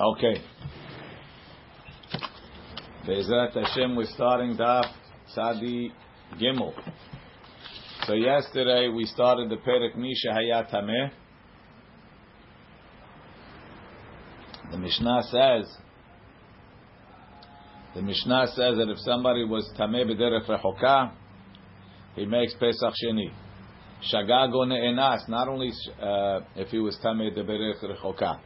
Okay. Be'ezrat Hashem, we're starting Daf Tzadi Gimel. So yesterday we started the Perek Misha Hayat Tameh. The Mishnah says, the Mishnah says that if somebody was Tameh B'derech Rechoka, he makes Pesach Sheni. Shagago Ne'enas, not only uh, if he was Tameh B'derech Rechoka,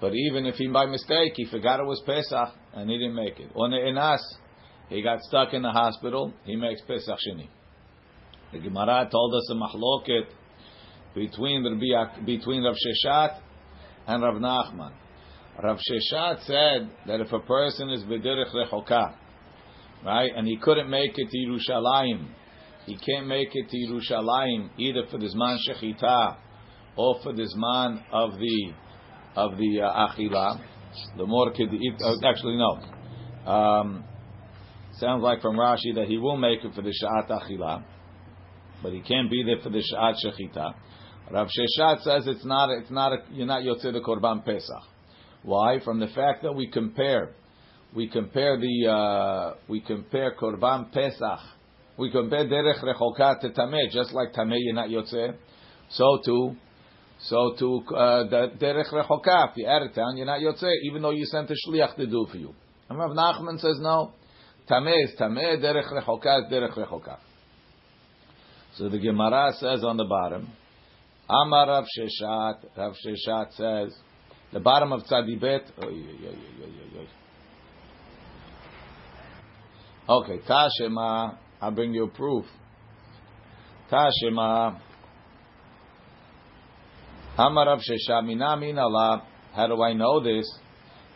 but even if he by mistake he forgot it was Pesach and he didn't make it, or Ne'enas, he got stuck in the hospital, he makes Pesach Sheni. The Gemara told us a mahloket between Rabbi, between Rav Sheshat and Rav Nachman. Rav Sheshat said that if a person is b'derech rechoka, right, and he couldn't make it to Yerushalayim, he can't make it to Yerushalayim either for the zman shechita or for the zman of the of the uh, achila. The more could eat. Uh, actually, no. Um, sounds like from Rashi that he will make it for the sha'at achila, but he can't be there for the sha'at shechita. Rav Sheshat says it's not. It's not. A, you're not yotzei the korban pesach. Why? From the fact that we compare, we compare the uh, we compare korban pesach. We compare derech rechokat to tameh, just like tameh you're not yotzei. So too so to uh, the derech rechoka, if you add it down, you're not yotze, even though you sent a shliach to do for you. And Rav Nachman says no. Tameh is tameh, derech rechoka is derech rechoka. So the Gemara says on the bottom, Amar Rav Sheshat, Rav Sheshat says, the bottom of Tzadibet, okay, Tashema, I'll bring you a proof. Tashema, Amarav Sheshamina Minala. How do I know this?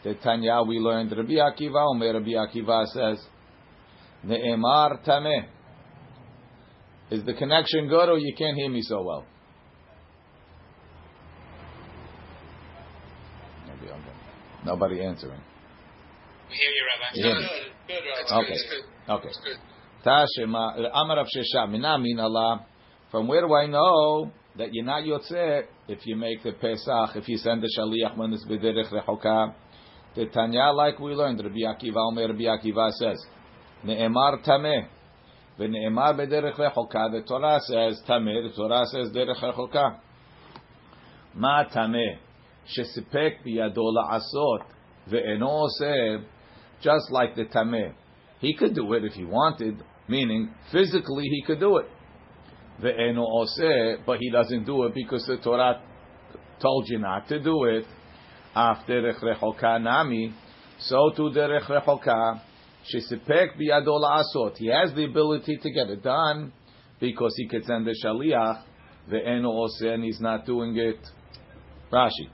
The Tanya we learned Rabbi Akiva. Omer Rabbi Akiva says, Ne'emar Tameh. Is the connection good or you can't hear me so well? Nobody answering. We hear you, Rabbi. Hear good, good, Rabbi. Okay. Okay. Tashema Amarav Sheshamina Minala. From where do I know that you're not yotzeh if you make the Pesach, if you send the Shaliach when it's b'derech rechoka. The Tanya, like we learned, Rabbi Akiva Omer, Rabbi Akiva says, Ne'emar tameh, v'ne'emar b'derech rechoka. The Torah says tameh, the Torah says derech rechoka. Ma tameh, shesipek biyado la'asot, ve'eno oseh, just like the tameh. He could do it if he wanted, meaning physically he could do it ve'eno oseh, but he doesn't do it because the Torah told you not to do it. After rechoka nami, so to the rechoka, shisipek biyado asot. He has the ability to get it done because he could send the shaliach. Ve'eno oseh, and he's not doing it. Rashi.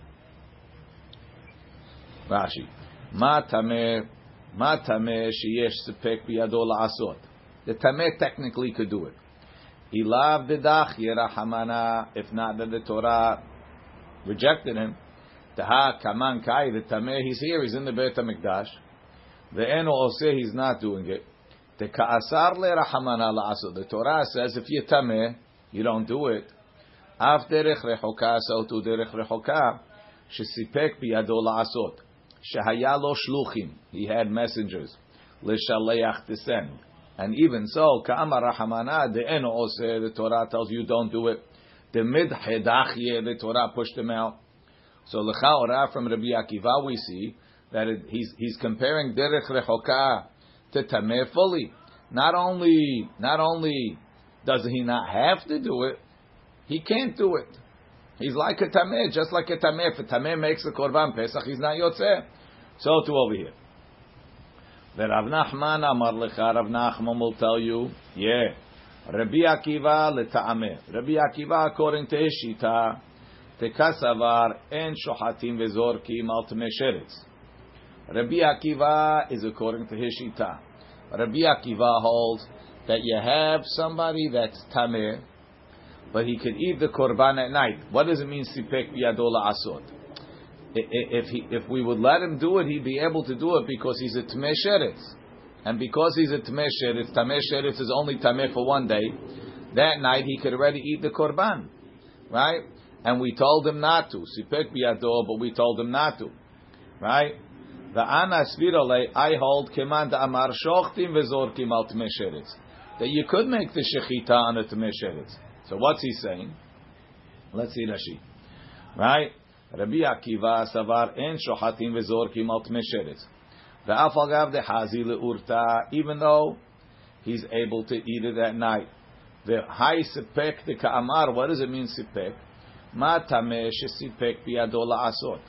Rashi. Ma tameh, ma tameh sheyesh sipek biyado la'asot. The tameh technically could do it. Ilav dedach yerahamana. If not, then the Torah rejected him. Taha kaman kai the tameh. He's here. He's in the Beit Hamikdash. The eno oseh. He's not doing it. The kaasar lerahamana laaso. The Torah says if you tameh, you don't do it. Derech rechoka so to derech rechoka. Shesipek biyado laasot. Shehaya lo shluchim. He had messengers. L'shaleach to send. And even so, ka'amar rahamana, the eno ose, the Torah tells you don't do it. The mid hedachye, the Torah pushed him out. So lecha from Rabbi Akiva, we see that it, he's he's comparing derech rechoka to tameh fully. Not only not only does he not have to do it, he can't do it. He's like a tameh, just like a tameh. If a tameh makes a korban pesach, he's not yotzeh. So too over here. The Rav Nachman Amar Lecha, Rav Nachman will tell you, yeah, Rabbi Akiva leta'ameh. Rabbi Akiva, according to his shita, tekasavar en shohatim vezorkim al sheretz. Rabbi Akiva is according to his shita. Rabbi Akiva holds that you have somebody that's tameh, but he can eat the korban at night. What does it mean, sipek biyadola asot? If he, if we would let him do it, he'd be able to do it because he's a Tmeh Sheretz. And because he's a Tmeh Sheretz, Tameh Sheretz is only Tameh for one day, that night he could already eat the Korban. Right? And we told him not to. Sipek biyado, but we told him not to. right? The ana I hold da amar shochtim vezorkim al tmesheretz. That you could make the shechita on a tmesheretz. So what's he saying? Let's see Rashi. Right? Rabbi Akiva savar. The hazi leurta, even though he's able to eat it at night. The high sipek de ka'amar, what does it mean sipek? Ma tameh shesipek biyado la'asot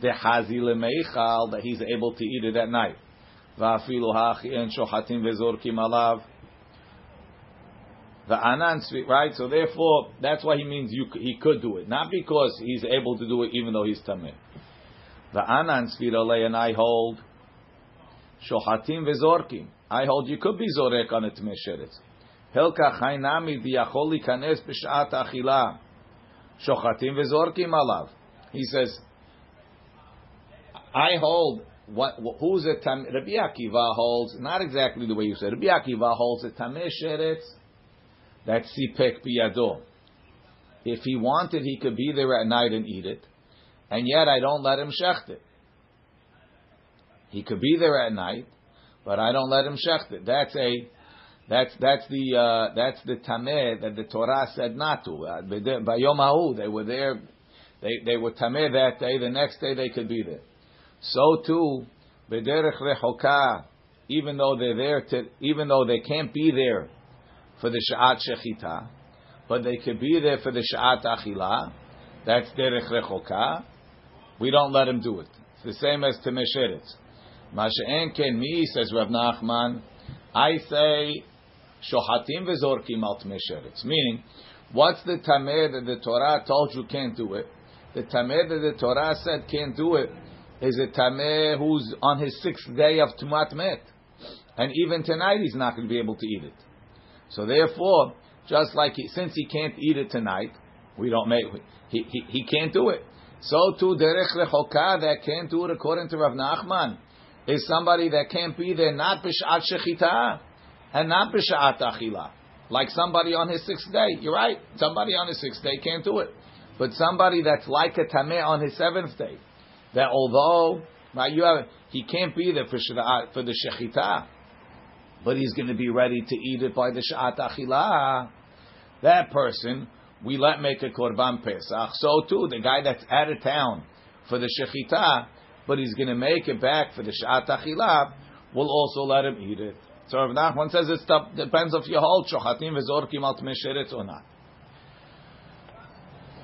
the hazil meichal that he's able to eat it at night. The anan right? So therefore, that's why he means you, he could do it, not because he's able to do it even though he's tameh. The anan svirale and I hold shochatim vezorkim. I hold you could be zorek on a tameh sheretz. Helka chaynami diacholi kanes b'shat achila. Shochatim vezorkim alav. He says I hold what who's a Rabbi Akiva holds not exactly the way you said. Rabbi Akiva holds a tameh sheretz that's sipek biyado. If he wanted, he could be there at night and eat it, and yet I don't let him shecht it. He could be there at night, but I don't let him shecht it. That's a that's that's the uh, that's the tameh that the Torah said not to. Uh, by Yom they were there. They they were tameh that day. The next day they could be there. So too, bederech rechoka, even though they're there to, even though they can't be there for the sha'at shechita, but they could be there for the sha'at achila. That's derech rechoka. We don't let them do it. It's the same as temesheretz. Masha'en ken mi says Rav Nachman. I say shohatim vezorkim al temesheretz. Meaning, what's the tameh that the Torah told you can't do it? The tameh that the Torah said can't do it is a tameh who's on his sixth day of tumat met, and even tonight he's not going to be able to eat it. So therefore, just like he, since he can't eat it tonight, we don't make he, he, he can't do it. So too derech lechoka that can't do it according to Rav Nachman is somebody that can't be there not b'shat shechita and not b'shat achila. Like somebody on his sixth day. You're right. Somebody on his sixth day can't do it. But somebody that's like a tameh on his seventh day that although right, you have he can't be there for for the shechita, but he's going to be ready to eat it by the shat achila. That person we let make a korban pesach. So too the guy that's out of town for the shechita, but he's going to make it back for the shat achila. We'll also let him eat it. So if Nachman says it depends if you hold shochatim vezorkim al or not.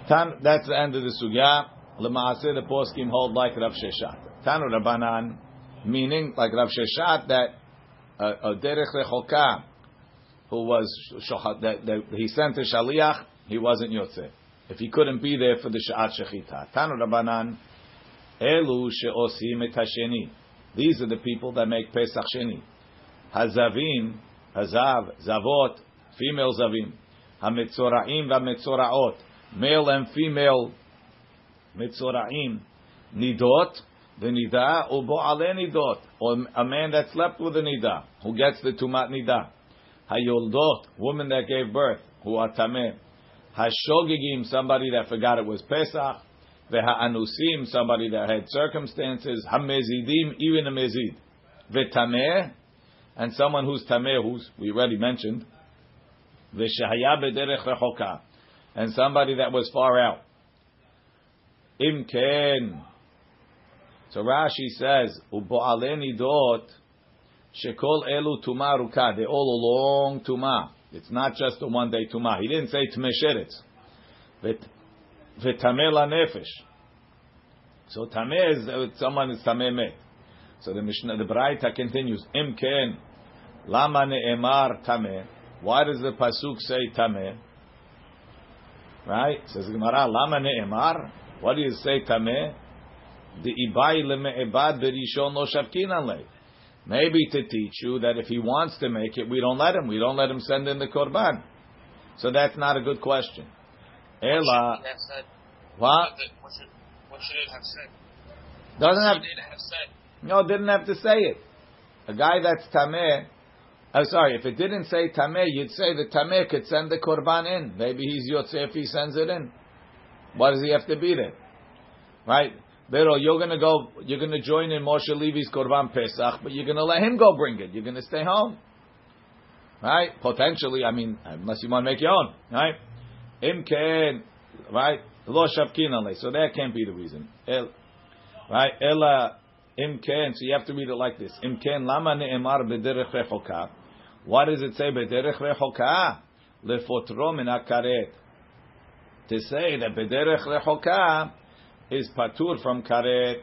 Tan, That's the end of the sugya. Lemaaseh, the poskim hold like Rav Sheshat. Tanu Rabbanan, meaning like Rav Sheshat that derech rechoka, who was that, that he sent a shaliach, he wasn't yotze. If he couldn't be there for the sha'at shechita. Tanu Rabbanan, elu she'osim et hasheni. These are the people that make Pesach Sheni. Hazavim, Hazav, Zavot, female Zavim. Hametzoraim v'ametzoraot. Male and female mitzoraim nidot, the nida, ubo'ale nidot, or a man that slept with a nida, who gets the tumat nida. Hayoldot, woman that gave birth, who are tameh. Hashogigim, somebody that forgot it was Pesach. Veha'anusim, somebody that had circumstances. Hamezidim, even a mezid. Vetameh, and someone who's tameh, who's we already mentioned. Veshahaya bederech rechoka, and somebody that was far out. Imken. So Rashi says, Ubo'aleni dot, shekol elu tuma ruka. They're all along long tuma. It's not just a one day tuma. He didn't say tmesheretz. V'tameh nefesh. So tameh is uh, someone is tameh met. So the Mishnah, the Braita continues. Imken. Lama ne'emar tameh. Why does the pasuk say tameh? Right? Says Gemara. Lama ne'emar. What do you say, Tameh? The ibai leme'ebad berishon lo shavkinan le. Maybe to teach you that if he wants to make it, we don't let him. We don't let him send in the korban. So that's not a good question. Ela. What? What should, what should it have said? Doesn't have. Have said? No, didn't have to say it. A guy that's tameh. Oh, sorry. If it didn't say tameh, you'd say the tameh could send the korban in. Maybe he's yotze if he sends it in. Why does he have to be there? Right? Pero you're gonna go, you're gonna join in Moshe Levi's Korban Pesach, but you're gonna let him go bring it. You're gonna stay home, right? Potentially, I mean, unless you want to make your own, right? Imken, right? Lo shavkin So that can't be the reason, El, right? Ella imken. So you have to read it like this: Imken lama ne'emar b'derech rechoka. Why does it say b'derech rechoka? Lefotro min akaret. To say that b'derech rechoka is patur from karet.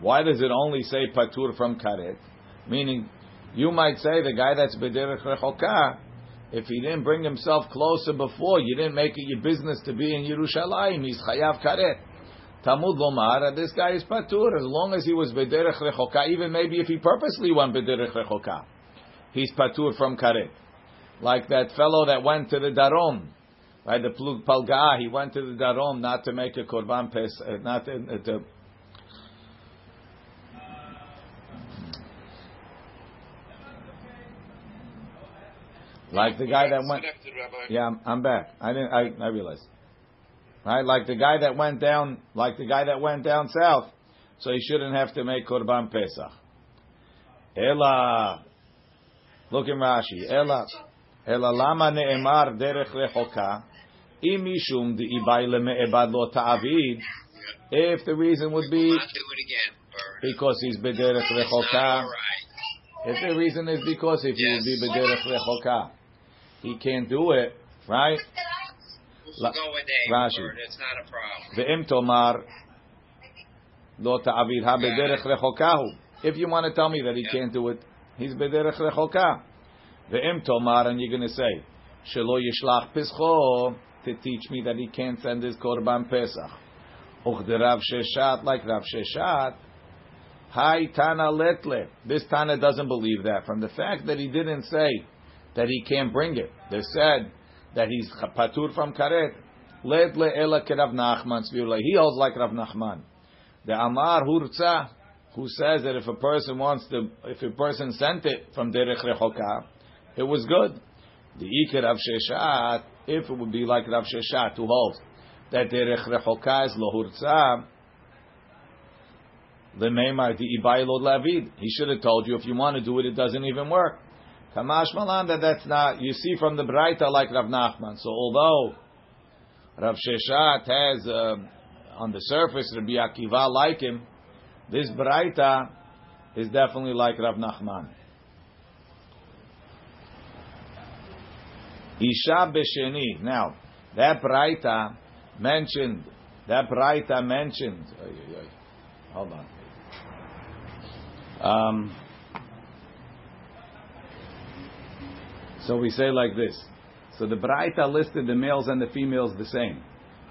Why does it only say patur from karet? Meaning, you might say the guy that's bederech rechoka, if he didn't bring himself closer before, you didn't make it your business to be in Yerushalayim, he's chayav karet. Talmud lomar, this guy is patur as long as he was bederech rechoka. Even maybe if he purposely went bederech rechoka, he's patur from karet. Like that fellow that went to the darom Right, the plug palga, he went to the darom not to make a korban pes, uh, not to, uh, to like the guy that went. Yeah, I'm, I'm back. I didn't. I, I realized. Right, like the guy that went down, like the guy that went down south, so he shouldn't have to make korban pesach. Ella, look in Rashi. Ella, ella lama neemar derech rechoka. Imishum lo ta'avid. If the reason would be because he's bederech rechoka. If the reason is because if he would be bederech rechoka, he can't do it, right? We'll go with A. Rashi. It's not a problem. Ve'im tomar lo ta'avid ha bederech rechokahu. If you want to tell me that he can't do it, he's bederech rechoka. Ve'im tomar, and you're going to say, shelo yishlach pischo to teach me that he can't send his korban pesach. Och the Rav Sheshat, like Rav Sheshat, Hi Tana Letle. This Tana doesn't believe that from the fact that he didn't say that he can't bring it. They said that he's patur from karet. Letle ela Rav Nachman He holds like Rav Nachman. The Amar Hurza, who says that if a person wants to, if a person sent it from Derech Rechoka, it was good. The Iker Rav Sheshat if it would be like Rav Sheshat who holds that derech rechoka is lohurtza, the meimar the ibaylo lavid. He should have told you if you want to do it, it doesn't even work. Kamash malan that that's not. You see from the Braita like Rav Nachman. So although Rav Sheshat has uh, on the surface Rabbi Akiva like him, this Braita is definitely like Rav Nachman. Isha b'sheni. Now, that Braita mentioned, that Braita mentioned, oy, oy, oy. hold on. Um, so we say like this. So the Braita listed the males and the females the same.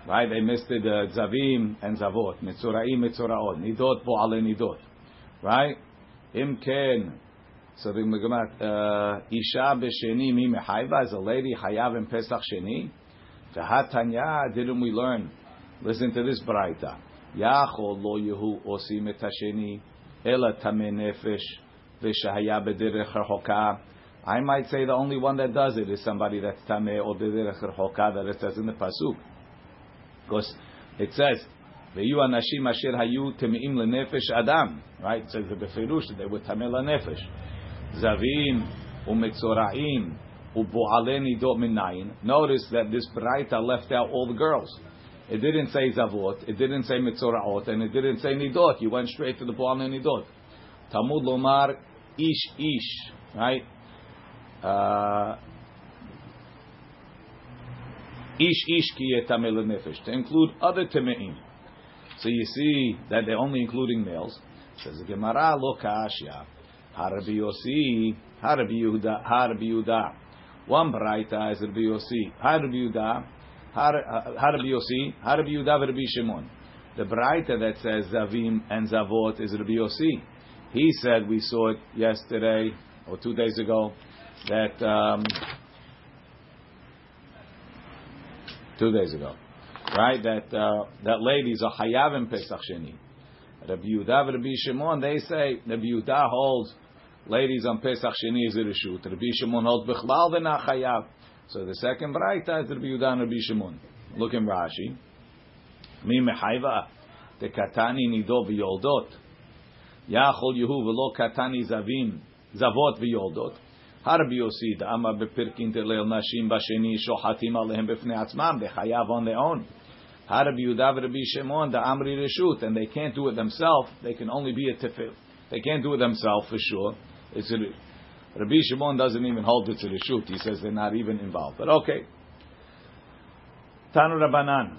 Right? They listed uh, Zavim and Zavot, Mitzuraim, Mitzuraot, Nidot, Bo'ale, Nidot. Right? Imken, so the Megamat, uh, Isha b'sheni mi mehayva, is a lady hayav in Pesach sheni? V'hatanya, didn't we learn? Listen to this braita. Yachol lo yehu osim et hasheni, ela tameh nefesh, v'shahaya b'derech rechoka. I might say the only one that does it is somebody that's tameh or b'derech that it says in the pasuk. Because it says, Ve'yu anashim asher hayu temeim lenefesh adam. Right? It says the beferush that they were tameh lenefesh. Zavim dot minayin. Notice that this Braita left out all the girls. It didn't say Zavot, it didn't say Mitzoraot, and it didn't say Nidot. You went straight to the Boaleni Nidot. Talmud Lomar Ish Ish, right? Uh, ish Ish ki nefesh to include other temeim. So you see that they're only including males. Says the Gemara lo kashya. Harabi Yossi, Harabi Yehuda, Harabi Yehuda. One Braita is Rabbi Yossi, Harabi Yehuda, Harabi Yossi, Harabi Yehuda, Rabbi Shimon. The Braita that says Zavim and Zavot is Rabbi Yossi. He said, we saw it yesterday or two days ago, that um, two days ago, right? That uh, that ladies are hayavim pesach sheni. Rabbi Yehuda, Rabbi Shimon, they say Rabbi Yehuda holds Ladies on Pesach Sheni is a reshut. Rabbi Shimon holds bichlal v'nachayav. So the second brayta is Rabbi Yudan and Rabbi Shimon. Look in Rashi. Mi the katani nido v'yoldot. Yachol Yehu v'lo katani zavim zavot v'yoldot. Harbi Yosid ama bepirkin teleil nashim b'sheni shochatim alehem b'fnei atzmam dechayav on their own. Harbi and Rabbi Shimon the Amri Reshut and they can't do it themselves. They can only be a tefil. They can't do it themselves for sure. It's a, Rabbi Shimon doesn't even hold it to the shoot. He says they're not even involved. But okay. Tanu Rabbanan.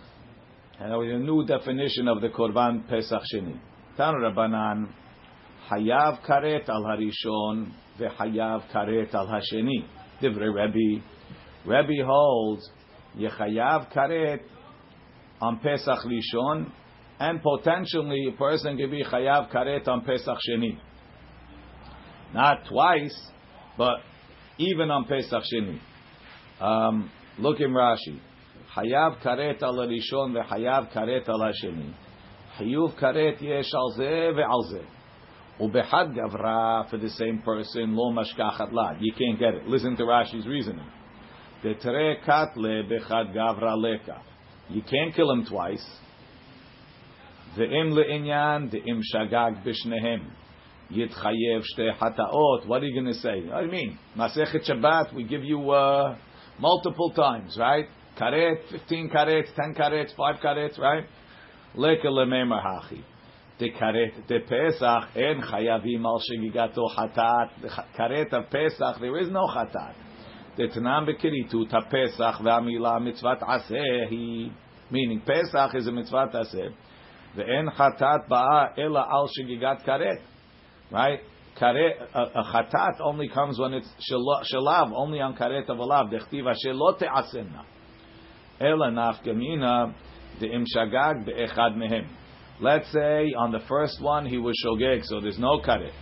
And with a new definition of the Korban Pesach Sheni. Tanu Rabbanan. Hayav karet al harishon vehayav karet al hasheni. Divrei Rebbe. Rebbe holds yechayav karet on Pesach Rishon, and potentially a person can be Chayav Karet on Pesach Sheni. Not twice, but even on Pesach Sheni. Um, look in Rashi. Hayav Karet al Rishon ve'Chayav Karet al Hasheni. Chiyuv Karet yesh al ze ve'al ze. Ubehad gavra for the same person, lo mashkachat la. You can't get it. Listen to Rashi's reasoning. Detre katle bechad gavra leka. You can't kill him twice. Ve'im le'inyan, de'im shagag b'shnehem. Yitchayev shte hataot. What are you going to say? I mean, Masechet Shabbat, we give you uh, multiple times, right? Karet, 15 karets, 10 karets, 5 karets, right? Leke le'memer hachi. The karet, the Pesach, en chayavim al shegigato hatat. The karet of Pesach, there is no hatat. דתנם בכריתות הפסח והמילה מצוות עשה היא, meaning פסח is a מצוות עשה, ואין חטאת באה אלא על שגיגת כרת, right? Karet, a, chatat only comes when it's shalav, only on karet of alav. Dechtiva shelote asenna. Ela nafkamina de'im shagag be'echad mehem. Let's say on the first one he was shogeg, so there's no karet.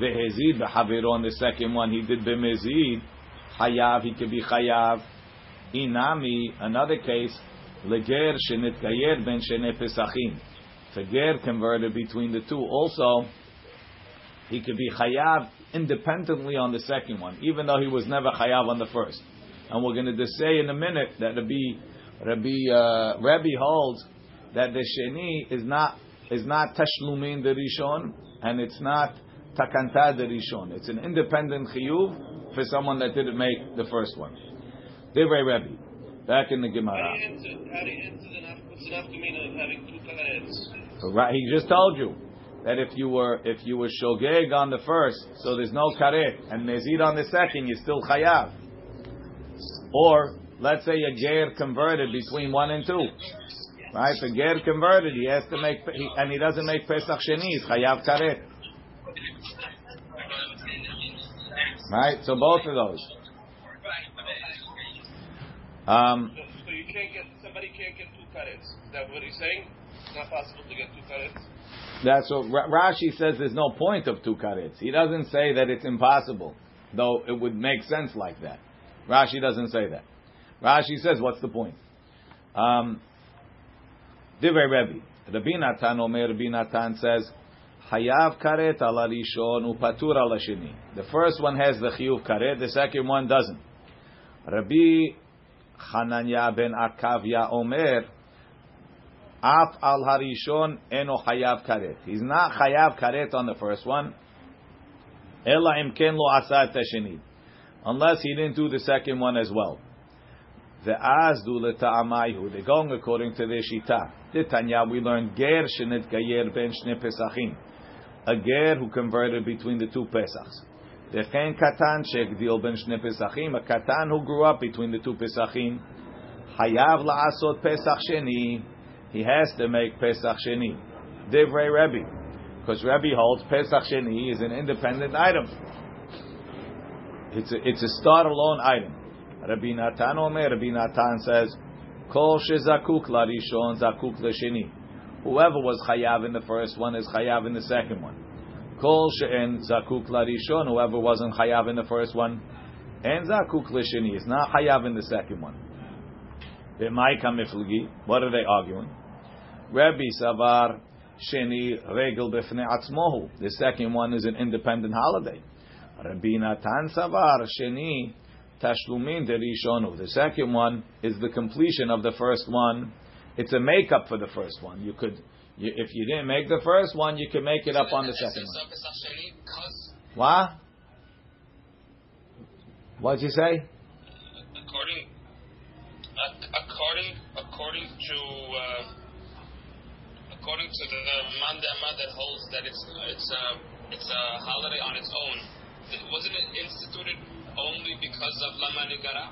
Ve'hezid be'havir on the second one he did b'mezid Hayav, he could be chayav. Inami, another case, leger shenitkayer ben shenepesachim teger It's converted between the two. Also, he could be Chayav independently on the second one, even though he was never Chayav on the first. And we're going to just say in a minute that Rabbi, Rabbi, uh, Rabbi holds that the Sheni is not is not Tashlumin the Rishon, and it's not Takanta the Rishon. It's an independent Chiyuv, for someone that didn't make the first one. Divrei Rebbe, back in the Gemara. Right, he just told you that if you were if you were shogeg on the first, so there's no karet, and nezid on the second, you're still chayav. Or let's say a ger converted between one and two, right? The ger converted, he has to make, he, and he doesn't make pesach sheni, chayav karet. Right? So both of those. Um, so, so, you can't get somebody can't get two karets. Is that what he's saying? It's not possible to get two karets. That's what Rashi says. There's no point of two karets. He doesn't say that it's impossible, though it would make sense like that. Rashi doesn't say that. Rashi says, "What's the point?" Um, Divrei Rebbe, Rabbi Natan Omer. Rabbi Natan says, Hayav karet ala rishon upatur ala sheni. The first one has the chiyuv karet, the second one doesn't. Rabbi Hananya ben Akavya Omer, af al harishon eno hayav karet. He's not hayav karet on the first one. Ela imken lo asat tasheni. Unless he didn't do the second one as well. The azdu leta'amayhu. They're going according to their shita. The Tanya we learn ger shenit gayer ben shne pesachim a ger who converted between the two Pesachs. Dechen katan shegdil ben shne Pesachim, a katan who grew up between the two Pesachim. Hayav la la'asot Pesach sheni. He has to make Pesach sheni. Divrei Rebbe. Because Rebbe holds Pesach sheni is an independent item. It's a, it's a start-alone item. Rabbi Natan Omer, Rabbi Natan says, Kol shezakuk larishon zakuk l'sheni. Whoever was chayav in the first one is chayav in the second one. Kol she'en zakuk larishon. Whoever wasn't chayav in the first one, and zakuk lishini is not chayav in the second one. What are they arguing? Rabbi Savar Sheni Regel Befne Atzmohu. The second one is an independent holiday. Rabbi Natan Savar Sheni Tashlumin Derishonu. The second one is the completion of the first one it's a makeup for the first one. You could You, if you didn't make the first one, you can make it up on the second one. What? What'd you say? According, according, according to, uh, according to the, Mandama that holds that it's it's a it's a holiday on its own. Wasn't it instituted only because of Lama Nigara?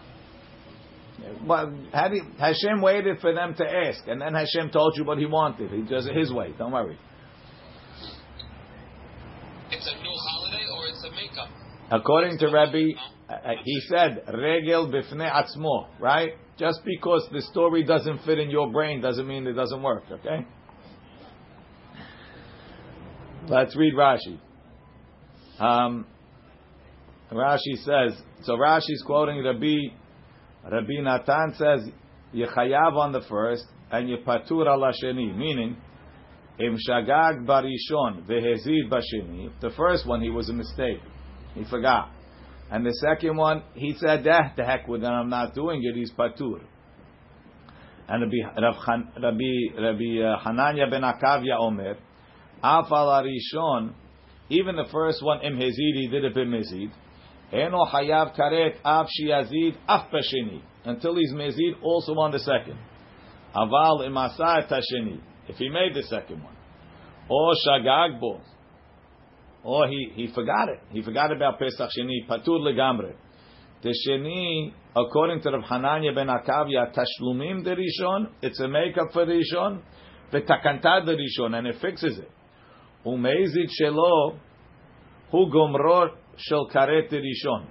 Well, Hashem waited for them to ask, and then Hashem told you what He wanted. He does it His way. Don't worry. It's a new holiday, or it's a makeup. According to Rabbi, uh, he said regel bifne atzmo. Right? Just because the story doesn't fit in your brain doesn't mean it doesn't work. Okay. Let's read Rashi. Um, Rashi says so. Rashi's quoting Rabbi Rabbi Natan says Yechayav on the first and Yepatur sheni, meaning Im shagag barishon vehezid basheni. The first one he was a mistake, he forgot, and the second one he said, "Eh, the heck with it, I'm not doing it." He's patur. And Rabbi Rabbi Rabbi uh, Hananya ben Akavya Omer, Even the first one Im hezid he did it b'mezid. Eno hayav karet av shiazid af basheni. Until he's mezid, also on the second. Aval imasa Tashini. If he made the second one. Or shagagbo. Or he, he forgot it. He forgot about Pesach Sheni. Patur legamre. The Sheni, according to Rav Hananya ben Akavya, tashlumim the Rishon. It's a makeup for Rishon. The Rishon. And it fixes it. Shelo. Hu shel karet rishon.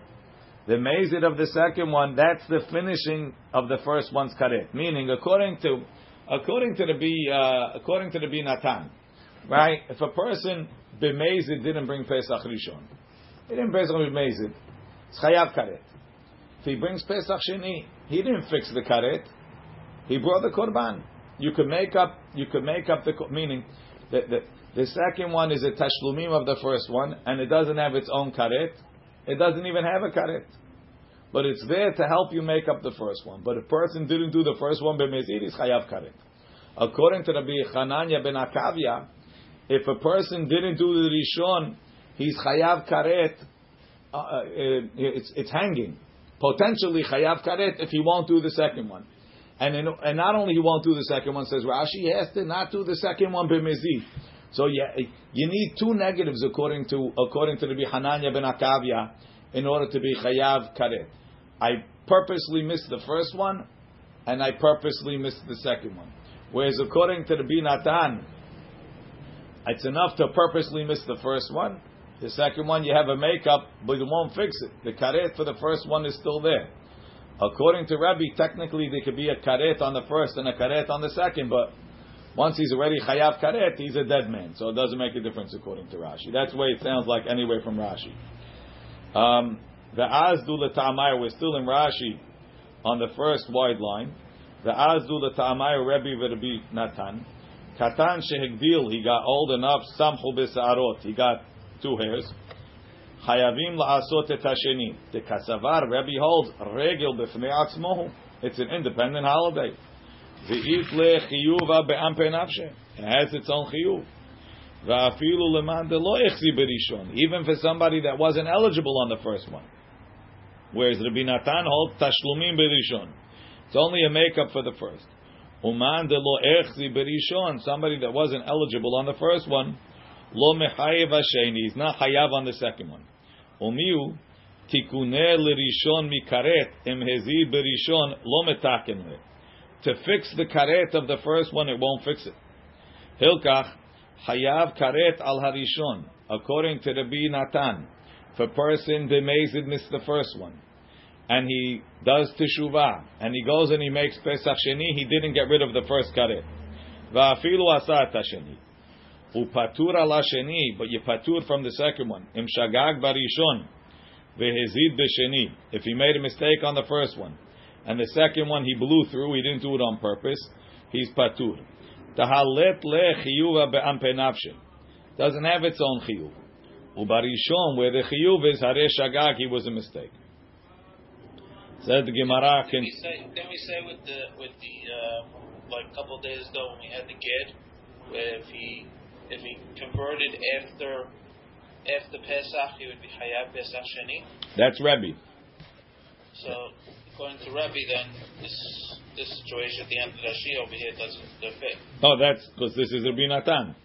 The mazid of the second one, that's the finishing of the first one's karet. Meaning, according to according to the B uh, according to the B Natan, right? If a person b'mezid didn't bring Pesach Rishon, he didn't bring b'mezid, it's chayav karet. If he brings Pesach Sheni, he didn't fix the karet. He brought the korban. You could make up. You could make up the meaning. The, the second one is a tashlumim of the first one, and it doesn't have its own karet. It doesn't even have a karet. But it's there to help you make up the first one. But a person didn't do the first one, b'mezid is chayav karet. According to Rabbi Chananya ben Akavia, if a person didn't do the rishon, he's chayav karet. Uh, uh it's, it's hanging. Potentially chayav karet if he won't do the second one. And, in, and not only he won't do the second one, says Rashi, he has to not do the second one b'mezid. So yeah, you need two negatives according to according to the Hananya ben Akavia in order to be chayav karet. I purposely missed the first one, and I purposely missed the second one. Whereas according to the Binatan, it's enough to purposely miss the first one. The second one, you have a makeup, but you won't fix it. The karet for the first one is still there. According to Rabbi, technically there could be a karet on the first and a karet on the second, but once he's already chayav karet, he's a dead man. So it doesn't make a difference according to Rashi. That's the way it sounds like anyway from Rashi. Um, the azdu l'ta'amayr, we're still in Rashi on the first wide line. The azdu l'ta'amayr, Rebbe Rabbi Natan. Katan shehegdil, he got old enough, samchu b'sa'arot, he got two hairs. Hayavim la'asot et. The kasavar, Rebbe holds, regel b'fnei atzmohu. It's an independent holiday. Ve'it lechiyuva be'ampe nafshe. It has its own chiyuv. Va'afilu leman lo echzi berishon. Even for somebody that wasn't eligible on the first one. Whereas Rabbi Natan holds tashlumim berishon. It's only a makeup for the first. Uman lo echzi berishon. Somebody that wasn't eligible on the first one. Lo mechayev hasheni. He's not chayav on the second one. Umiu tikuneh lerishon mikaret em hezi berishon lo metaken to fix the karet of the first one, it won't fix it. Hilkach hayav karet al harishon, according to Rabbi Natan. If a person bemezid missed the first one, and he does teshuvah, and he goes and he makes pesach sheni, he didn't get rid of the first karet. Va'afilu asat hasheni. Upatur ala sheni, but you patur from the second one. Im shagag barishon, vehezid b'sheni. If he made a mistake on the first one, and the second one he blew through, he didn't do it on purpose, he's patur. Tahalet le chiyuva be'ampe nafshe. Doesn't have its own chiyuv. Ubarishon, where the chiyuv is hare shagag, he was a mistake. Said the Gemara. Can we say, we say with the with the uh, like a couple days ago when we had the gid, if he if he converted after after Pesach, he would be Hayav Pesach Sheni. That's Rebbe. So according to Rabbi, then this this situation at the end of Rashi over here doesn't fit. No, that's because this is Rabbi Natan.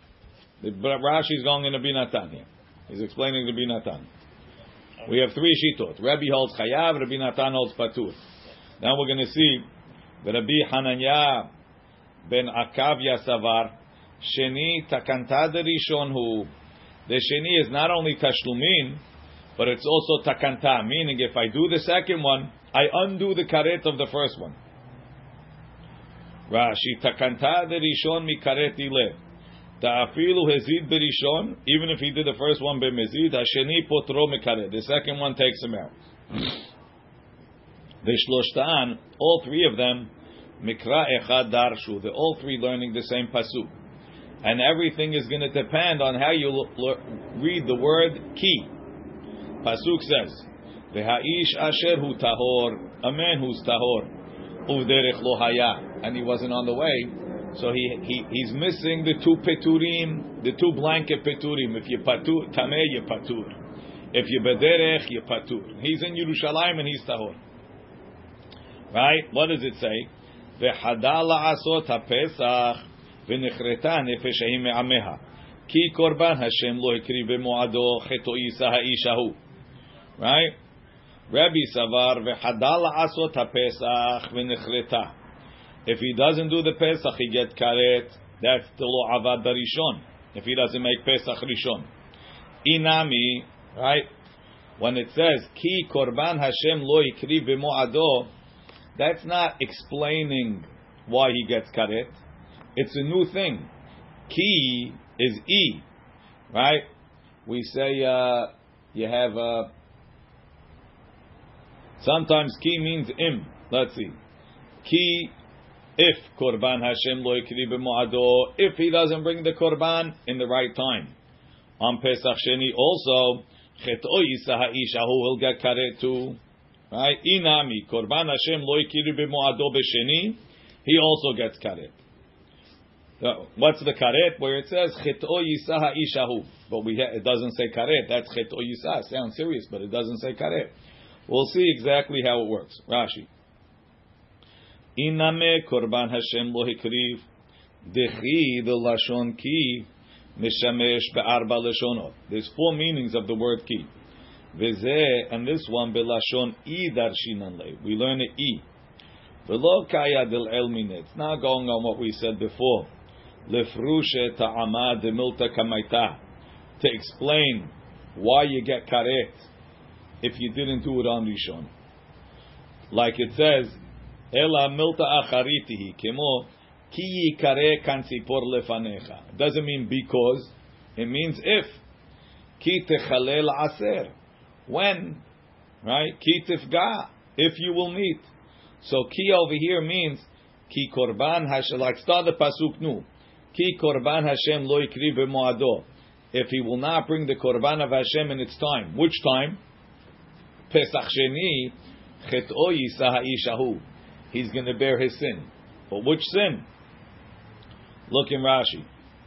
The Rashi is going in Rabbi Natan here. He's explaining the Rabbi Natan. We have three shitot. Rabbi holds chayav, Rabbi Natan holds patur. Now we're going to see the Rabbi Hananya ben Akavya Savar Sheni takanta rishon hu. The sheni is not only tashlumin, but it's also takanta. Meaning, if I do the second one, I undo the karet of the first one. Rashi takanta rishon mi karet ile. Ta'afilu hezid berishon. Even if he did the first one b'mezid, hasheni potro mekaret. The second one takes him out. The shloshtan, all three of them, mikra echad darshu. They're all three learning the same pasuk and everything is going to depend on how you read the word key. Pasuk says, "V'ha'ish asher hu tahor, a man who's tahor, u'derech lo haya, and he wasn't on the way, so he, he he's missing the two peturim, the two blanket peturim. If you patur tameh, you patur. If you bederech, you patur. He's in Yerushalayim and he's tahor. Right? What does it say? V'hada la'asot ha-pesach ונכרתה הנפש ההיא מעמיה. כי קורבן השם לא הקריב במועדו חטאו יישא האיש ההוא. Right? Rabbi Savar asot haPesach v'nechreta. If he doesn't do the Pesach, he gets karet. That's the law avad rishon. If he doesn't make Pesach rishon, inami right. When it says ki korban Hashem lo ikri v'mo'ado, that's not explaining why he gets karet. It's a new thing. Ki is e, right? We say uh, you have a sometimes ki means im. Let's see. Ki if korban Hashem lo b'moado, if he doesn't bring the korban in the right time. On Pesach Sheni also, chet'o yisa will get karet too. Right? Inami, korban Hashem lo b'moado b'sheni, he also gets karet. What's the karet? Where it says chit'o yisaha ishahu, but we it doesn't say karet. That's chit'o yisah. Sounds serious, but it doesn't say karet. We'll see exactly how it works. Rashi. Iname korban Hashem lo hikriv dechi the lashon ki mishamesh be'arba lashonot. There's four meanings of the word ki. Veze and this one belashon i darshinan le. We learn it i. V'lo kaya del el It's not going on what we said before lefrushe ta'ama demilta kamaita, to explain why you get karet if you didn't do it on Rishon. Like it says, Ela milta acharitihi, kemo ki yikare kansipor lefanecha. Doesn't mean because, it means if. Ki techalel aser. When, right? Ki tifga, if you will meet. So ki over here means ki korban hash, like start the pasuk nu. Ki korban Hashem lo ikri b'moado. If he will not bring the korban of Hashem in its time, which time? Pesach Sheni, chet'o yisa ha'ishahu. He's going to bear his sin. But which sin? Look in Rashi.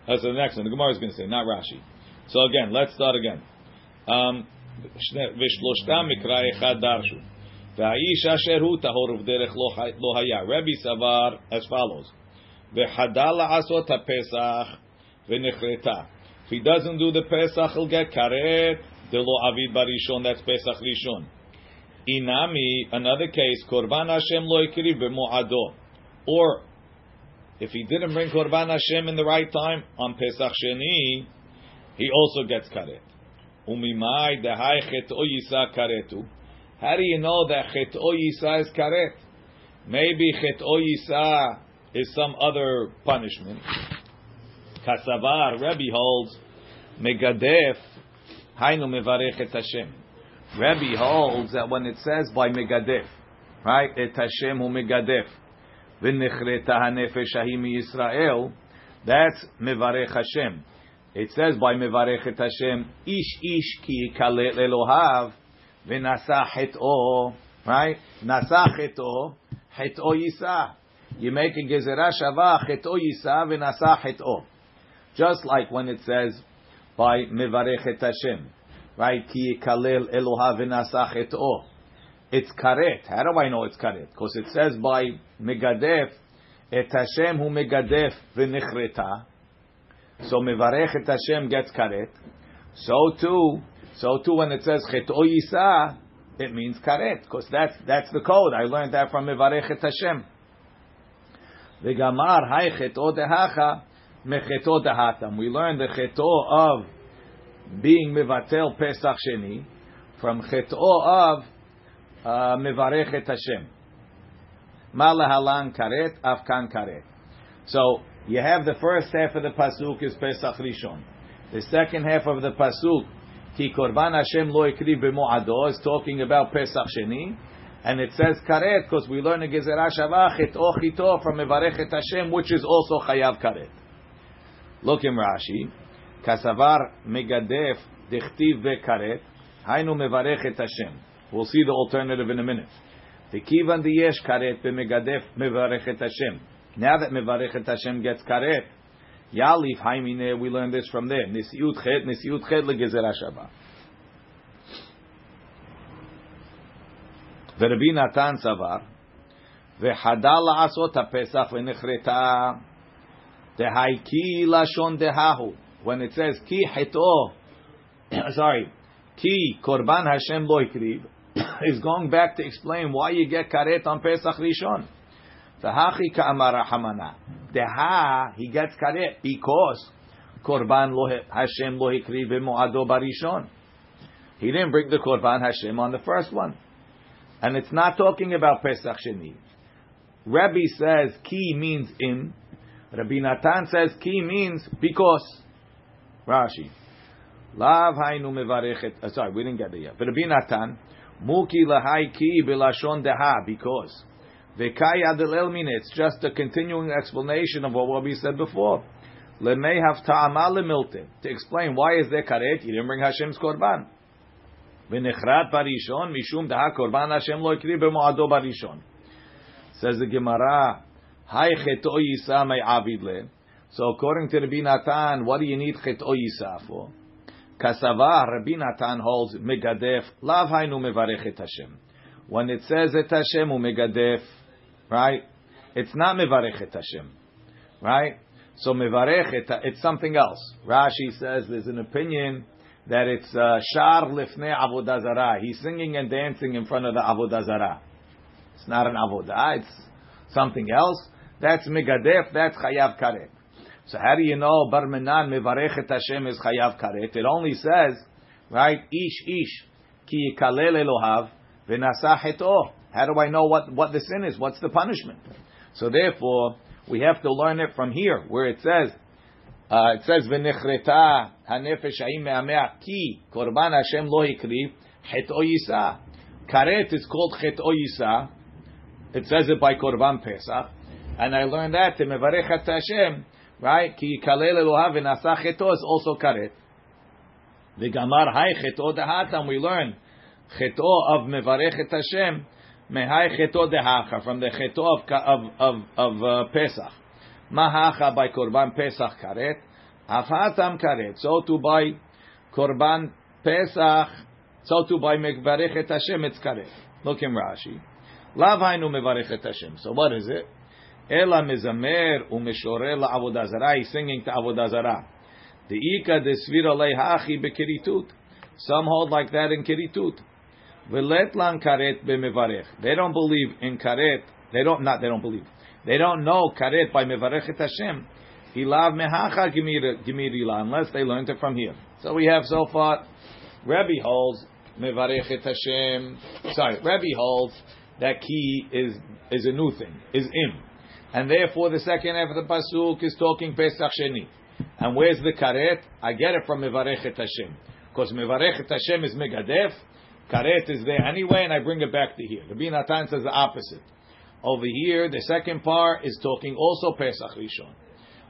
That's the next one. The Gemara is going to say, not Rashi. So again, let's start again. Um, ושלושתם מקרא אחד דרשו. והאיש אשר הוא טהור ובדרך לא היה. רבי סבר as follows. V'hadal la'asot ha-pesach v'nechreta. If he doesn't do the Pesach, he'll get karet. Delo avid barishon, that's Pesach rishon. Inami, another case, korban Hashem lo ikri b'mu'ado. Or, if he didn't bring korban Hashem in the right time, on Pesach sheni, he also gets karet. Umimai dehai chet'o yisa karetu. How do you know that chet'o yisa is karet? Maybe chet'o yisa is some other punishment. Kasavar, Rabbi holds, Megadef, Hainu Mevarech et Hashem. Rabbi holds that when it says by Megadef, right, et Hashem hu Megadef, v'nechreta hanefesh ahim Yisrael, that's Mevarech Hashem. It says by Mevarech et Hashem, Ish ish ki yikalet Elohav, v'nasa chet'o, right, nasa chet'o, chet'o yisah. You make a gezerah shava chet'o yisa v'nasa chet'o. Just like when it says by Mevarechet Hashem, right? Ki yikalel Eloha v'nasach et o. It's karet. How do I know it's karet? Because it says by Megadef, et Hashem hu Megadef v'nichreta. So Mevarechet Hashem gets karet. So too, so too when it says Chet o Yisa, it means karet. Because that's, that's the code. I learned that from Mevarechet Hashem. V'gamar hay Chet o dehacha mecheto. We learn the cheto of being mevatel Pesach Sheni from cheto of uh, mevarechet Hashem. Malahalan karet, afkan karet. So you have the first half of the pasuk is Pesach Rishon. The second half of the pasuk, ki korban Hashem lo ikri b'moado, is talking about Pesach Sheni. And it says karet because we learn a gezerah shavach et from mevarechet Hashem, which is also chayav karet. Look in Rashi. Kasavar megadef dichtiv vekaret. Hainu mevarech et Hashem. We'll see the alternative in a minute. Tekivan diyesh karet b'megadef mevarech et Hashem. Now that mevarech et Hashem gets karet, yalif haimine, we learn this from there. Nisiut chet, nisiut chet legezer hashava. ורבי נתן סבר, וחדל לעשות הפסח ונחרטה Dehaiki lashon dehahu. When it says ki heto, sorry, ki korban Hashem lo is going back to explain why you get karet on Pesach Rishon. Tahachi ka'amar hamana. Deha, he gets karet because korban lo Hashem lo hikriv moado barishon. He didn't bring the korban Hashem on the first one. And it's not talking about Pesach Sheni. Rabbi says ki means in, Rabbi Natan says ki means because. Rashi. Lav hainu mevarechet. Uh, sorry, we didn't get there yet. But Rabbi Natan, muki lahai ki bilashon deha because. Vekai adel min. It's just a continuing explanation of what we said before. Lemei have ta'ama lemilte. To explain why is there karet? You didn't bring Hashem's korban. V'nechrat barishon mishum deha korban Hashem lo ikri b'moado barishon. Says the Gemara. So according to Rabbi Natan, what do you need chet yisa for? Kasava, Rabbi Natan holds megadef, lav hainu mevarech Hashem. When it says et Hashem u right? It's not mevarech et Hashem, right? So mevarech et, it's something else. Rashi says there's an opinion that it's uh, shar lifnei avodah zarah. He's singing and dancing in front of the avodah zarah. It's not an avodah. It's something else. That's megadef. That's chayav karet. So how do you know barmenan mevarechet Hashem is chayav karet? It only says, right? Ish ish ki yikalel Elohav v'nasah heto. How do I know what, what the sin is? What's the punishment? So therefore, we have to learn it from here, where it says, uh, it says v'nechreta hanefesh ha'im me'amea ki korban Hashem lo hikriv heto yisa. Karet is called cheto yisa. It says it by korban Pesach. And I learned that to Mevarechat Hashem, right? Ki yikalel Elohav v'nasa cheto is also karet. The Gamar hay cheto dehatam, we learn cheto of Mevarechet Hashem, mehai cheto dehacha, from the cheto of, of, of, of uh, Pesach. Mahacha by Korban Pesach karet, afatam karet. So to by Korban Pesach, so to by Mevarechet Hashem, it's karet. Look in Rashi. Lav hainu Mevarechet Hashem. So what is it? Ela mezamer umeshoreh la'avodah zarah. He's singing to avodah zarah. The ika desvira lehachi bekiritut. Some hold like that in kiritut. Velet lan karet bemevarech. They don't believe in karet. They don't not. They don't believe. They don't know karet by mevarechet Hashem. Ilav mehacha gimirila unless they learned it from here. So we have so far. Rabbi holds mevarechet Hashem. Sorry, Rabbi holds that key is is a new thing. Is im. And therefore, the second half of the pasuk is talking Pesach Sheni. And where's the karet? I get it from Mevarechet Hashem. Because Mevarechet Hashem is Megadef, karet is there anyway, and I bring it back to here. Rabbi Natan says the opposite. Over here, the second part is talking also Pesach Rishon.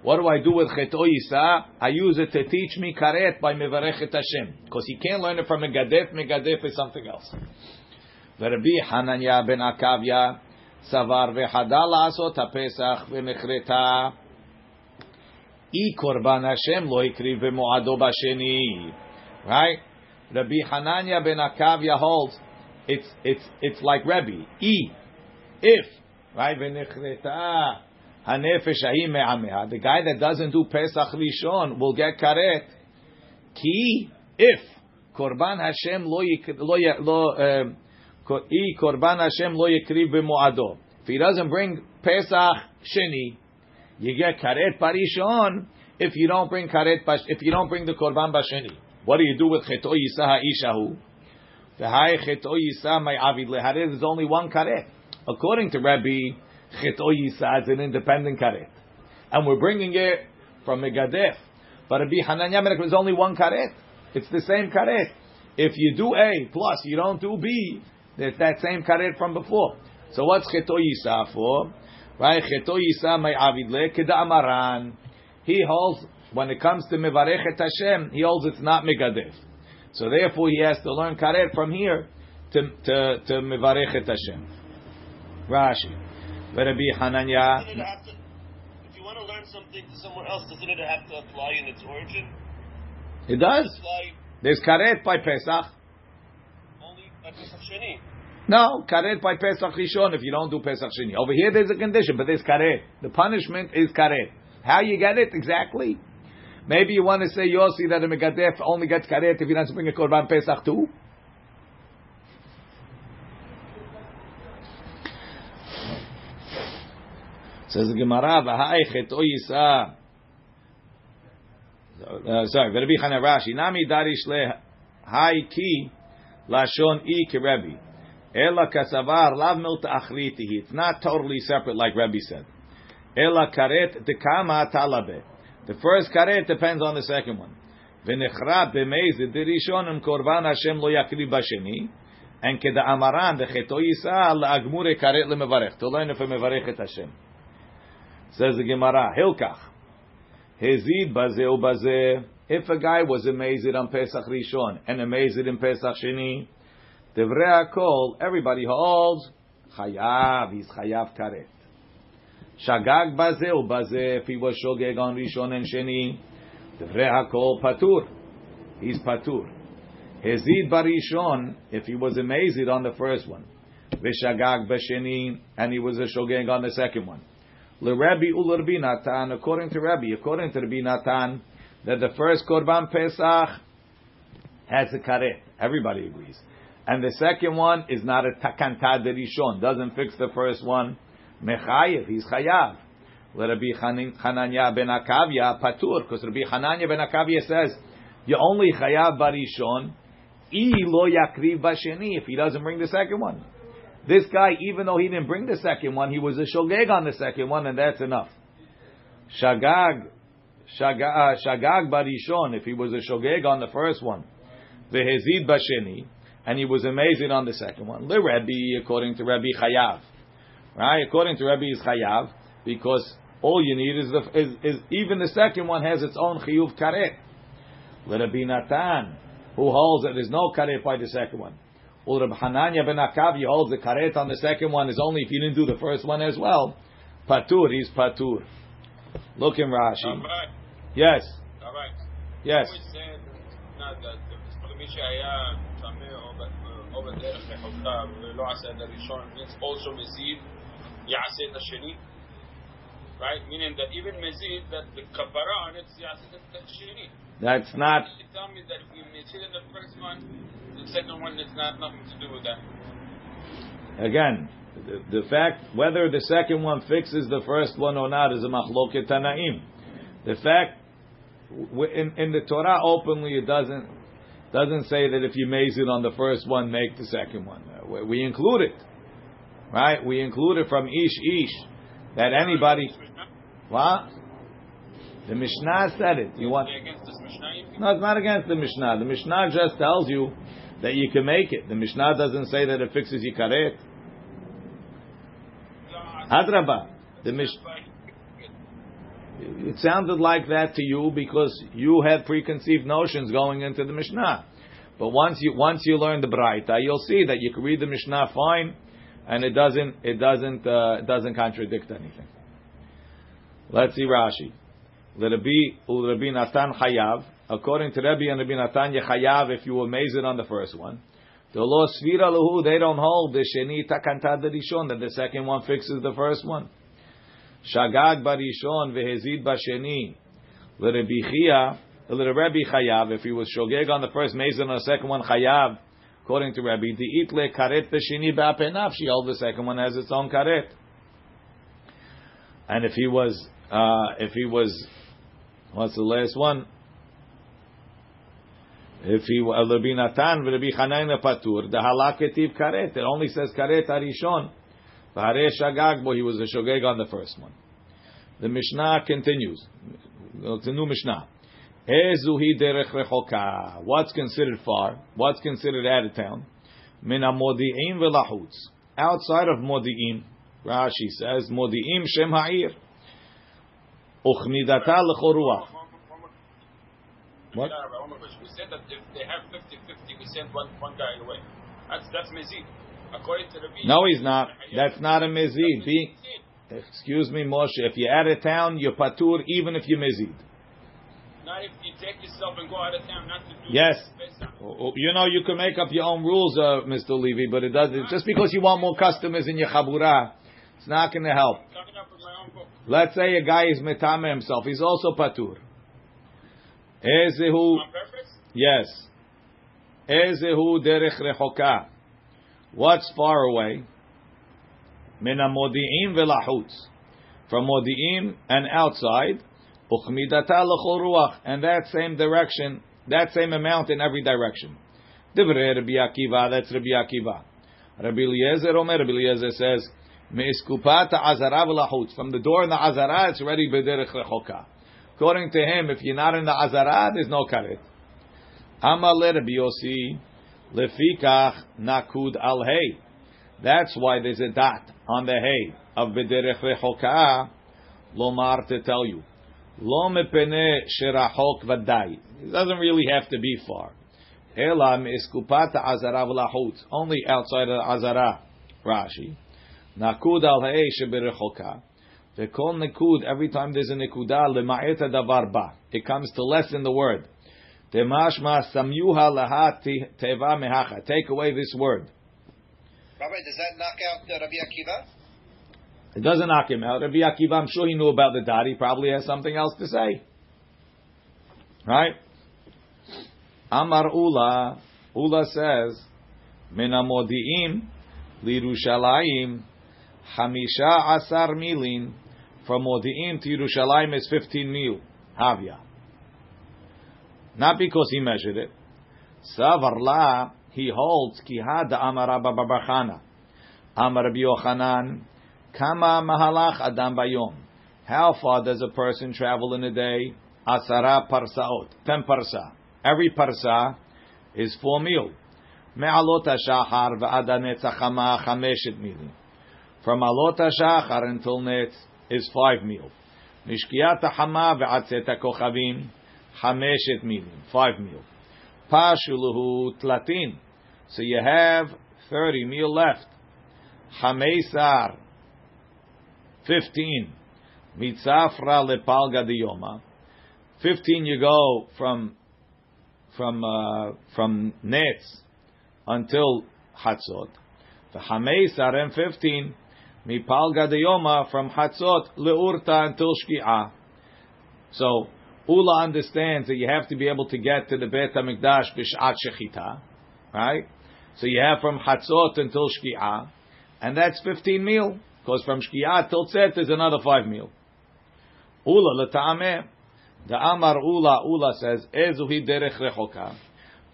What do I do with Cheto Yisa? I use it to teach me karet by Mevarechet Hashem. Because he can't learn it from Megadef. Megadef is something else. Rabbi Hananya ben Akavya, סבר וחדל לעשות הפסח ונחרטה I korban Hashem lo ikriv b'moado b'sheni. Right? Rabbi Hananya ben Akavya holds it's it's it's like Rebbe. I if right v'nichreta hanefesh ahim me'ameha. The guy that doesn't do Pesach Rishon will get karet. Ki if korban Hashem lo yik- lo ya- lo um, ko- korban Hashem lo yikriv b'moado. If he doesn't bring Pesach Sheni, you get karet parishon. If you don't bring karet, if you don't bring the korban basheni, what do you do with cheto yisa ha'ishahu? The high cheto yisa my avid leharet. There's only one karet. According to Rabbi, cheto yisa is an independent karet, and we're bringing it from Megadef. But Rabbi Hananya ben there's only one karet. It's the same karet. If you do A plus you don't do B, it's that same karet from before. So what's cheto yisa for? Right, cheto yisa my avid le amaran. He holds when it comes to mevarechet Hashem, he holds it's not megadef. So therefore, he has to learn karet from here to to to mevarechet Hashem. Rashi, Rabbi Hananya. Doesn't it have to, if you want to learn something to somewhere else, doesn't it have to apply in its origin? It does. There's karet by Pesach. only at Pesach Sheni. No, karet by Pesach Rishon if you don't do Pesach Sheni. Over here there's a condition, but there's karet. The punishment is karet. How you get it exactly? Maybe you want to say Yossi that a Megadef only gets karet if he doesn't bring a Korban Pesach too. Says the Gemara, "V'hai cheto yisa." Uh, sorry, Rabbi Chana Rashi, "Nami darish le hai ki lashon i kerebi." Ela kasavar lav milta achritihi. It's not totally separate like Rebbe said. Ela karet dekama talabe. The first karet depends on the second one. V'nechra b'mezid dirishonim korban Hashem lo yakri b'sheni. And keda amaran v'cheto yisa la'agmure karet lemevarech. To learn if a mevarech et Hashem. Says the Gemara, Hilkach. Hezid bazeh bazeh. If a guy was amazed on Pesach Rishon and amazed in Pesach Sheni, Devrei Hakol, everybody holds Chayav. He's Chayav Karet. Shagag bazeh bazeh. If he was shogeg on Rishon and Sheni, Devrei Hakol Patur. He's Patur. Hezid Barishon. If he was amazed on the first one, Vishagag Basheni, and he was a shogeg on the second one. LeRabbi uLeRabbi Natan, according to Rabbi, according to Rabbi Natan, that the first Korban Pesach has a karet. Everybody agrees. And the second one is not a takanta derishon, doesn't fix the first one. Mechayev, he's chayav. Hanin- Hananya ben Akavya patur, because Rabbi Hananya ben Akavya says, you only chayav barishon, i lo yakriv basheni, if he doesn't bring the second one. This guy, even though he didn't bring the second one, he was a shogeg on the second one, and that's enough. Shagag, shagag, uh, shagag barishon, if he was a shogeg on the first one, the hezid basheni, and he was amazing on the second one. The Rebbe, according to Rabbi Chayav, right? According to Rabbi is Chayav, because all you need is the is, is even the second one has its own chiyuv karet. The Rabbi Natan, who holds that there's no karet by the second one. Well, Rabbi Hananya ben Akavi holds the karet on the second one is only if you didn't do the first one as well. Patur, he's patur. Look in Rashi. Rabbi, Yes, Rabbi, yes. we said not that the- מי שהיה טמא או ב- או בדרך רחוקה ולא עשה את הראשון, means also מזיד, יעשה את השני. Right? Meaning that even מזיד, that the kapara on it, יעשה את השני. That's not You tell me that if we mezid in the first one, the second one has not nothing to do with that. again. the, fact whether the second one fixes the first one or not is a machloket tanaim. The fact in, in the Torah openly it doesn't doesn't say that if you maze it on the first one, make the second one. Uh, we- We include it, right? We include it from ish ish that anybody. What? The Mishnah said it. You want? No, it's not against the Mishnah. The Mishnah just tells you that you can make it. The Mishnah doesn't say that it fixes your karet. Adraba. The Mish- it sounded like that to you because you had preconceived notions going into the Mishnah. But once you once you learn the Braita, you'll see that you can read the Mishnah fine, and it doesn't it doesn't uh, it doesn't contradict anything. Let's see Rashi. Rabbi Natan Chayav. According to Rabbi and Rabbi Natan Yechayav, if you were mazed on the first one. The law Svira Lahu, they don't hold the Sheni Takanta Rishon, that the second one fixes the first one. Shagag Barishon Vehezid Basheni. L'Rebbi Chia, L'Rebbi Chayav, if he was Shogeg on the first mazed on the second one Chayav, according to Rabbi, the Itle Karet Besheni Ba'apenav, she held the second one has its own Karet. And if he was, uh, if he was, what's the last one? If he uh, Rabbi Natan Rabbi Chanayna Patur, the halaketiv karet. It only says karet arishon. V'harei shagag bo. He was a shogeg on the first one. The Mishnah continues. It's a new Mishnah. Ezuhi derech rechoka. What's considered far? What's considered out of town? Min modi'im velahutz. Outside of modi'im, Rashi says modi'im shem ha'ir. Uchnidata lechoruach. What? We said that if they have 50-50, we send one, one guy away. That's, that's mezid. According to the No, he's not. That's not a mezid. Being, excuse me, Moshe. If you're out of town, you're patur even if you're mezid. Not if you take yourself and go out of town, not to do Yes. Oh, You know, you can make up your own rules, uh, Mr. Levy, but it doesn't. Just because you want more customers in your chabura, it's not going to help. Coming up with my own book. Let's say a guy is metame himself. He's also patur. Ezehu, yes. Ezehu derech rechoka. What's far away? Min modi'im velachutz. From modi'im and outside. Uchmidata ruach. And that same direction, that same amount in every direction. Divrei Rabbi Akiva, that's Rabbi Akiva. Rabbi Eliezer Omer, Rabbi Eliezer says, Me'iskupat v'lachutz. From the door in the azara, it's already b'derech rechoka. According to him, if you're not in the azara, there's no karet. Amar le Rabbi Yossi, lefikach nakud al hey. That's why there's a dot on the hay of b'derech rechoka, lomar to tell you. Lo mepene sherachok vadai. It doesn't really have to be far. Ela me'iskupat azara v'lachutz. Only outside of the azara. Rashi. Nakud al hey sheberechoka. V'kol nekud, every time there's a nekuda, lema'et davar ba. It comes to lessen the word. Temashma samyuha laha teva mehacha. Take away this word. Rabbi, does that knock out uh, Rabbi Akiva? It doesn't knock him out. Rabbi Akiva, I'm sure he knew about the dot. He probably has something else to say. Right? Amar Ula. Ula says, Min amodi'im lirushalayim hamisha asar milin. From Modi'im to Yerushalayim is 15 mil. Havya. Not because he measured it. Savar la, he holds, ki hada amar Rabba bar bar Chana. Amar Yochanan, kama mahalach adam bayom. How far does a person travel in a day? Asara parsaot, ten parsa. Every parsa is four mil. Me'alot hashachar netzachama chameshet milim. From alot hashachar until netz is five meals. Mishkiyat hama ve'atzet kochavim hameshet milim, five meals. Pashuluhu tlatin. So you have 30 meal left. Hamesar, 15. Mitzafra lepalga diyoma. 15 you go from from uh, from Nets until Hatzot. The Hameisar and 15 Mipal Gadayoma from Hatzot Leurta until Shki'ah. So Ula understands that you have to be able to get to the Beit Hamikdash b'shat shechita, right? So you have from Hatzot until Shki'ah, and that's fifteen meal. Because from Shki'ah till Tzet is another five meal. Ula l'taameh. The Amar Ula Ula says Ezuhi derech rechoka.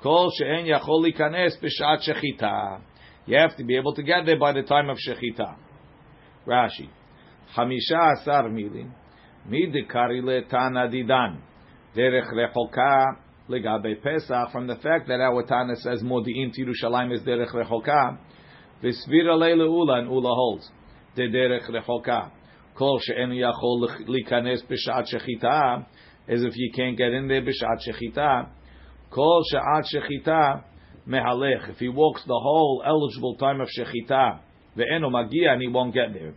Kol she'en yachol likanes b'shat shechita. You have to be able to get there by the time of shechita. Rashi, Hamisha asar milim, midikari le'tana didan, derech rechoka, legabe Pesach, from the fact that our Tana says Modi'in Tirushalayim is derech rechoka, v'svira leile Ula, and Ula holds, de derech rechoka, kol she'en yachol likanes b'shat shechita, as if you can't get in there b'shat shechita, kol she'at shechita mehalech, if he walks the whole eligible time of shechita, ve'eno magia, and he won't get there,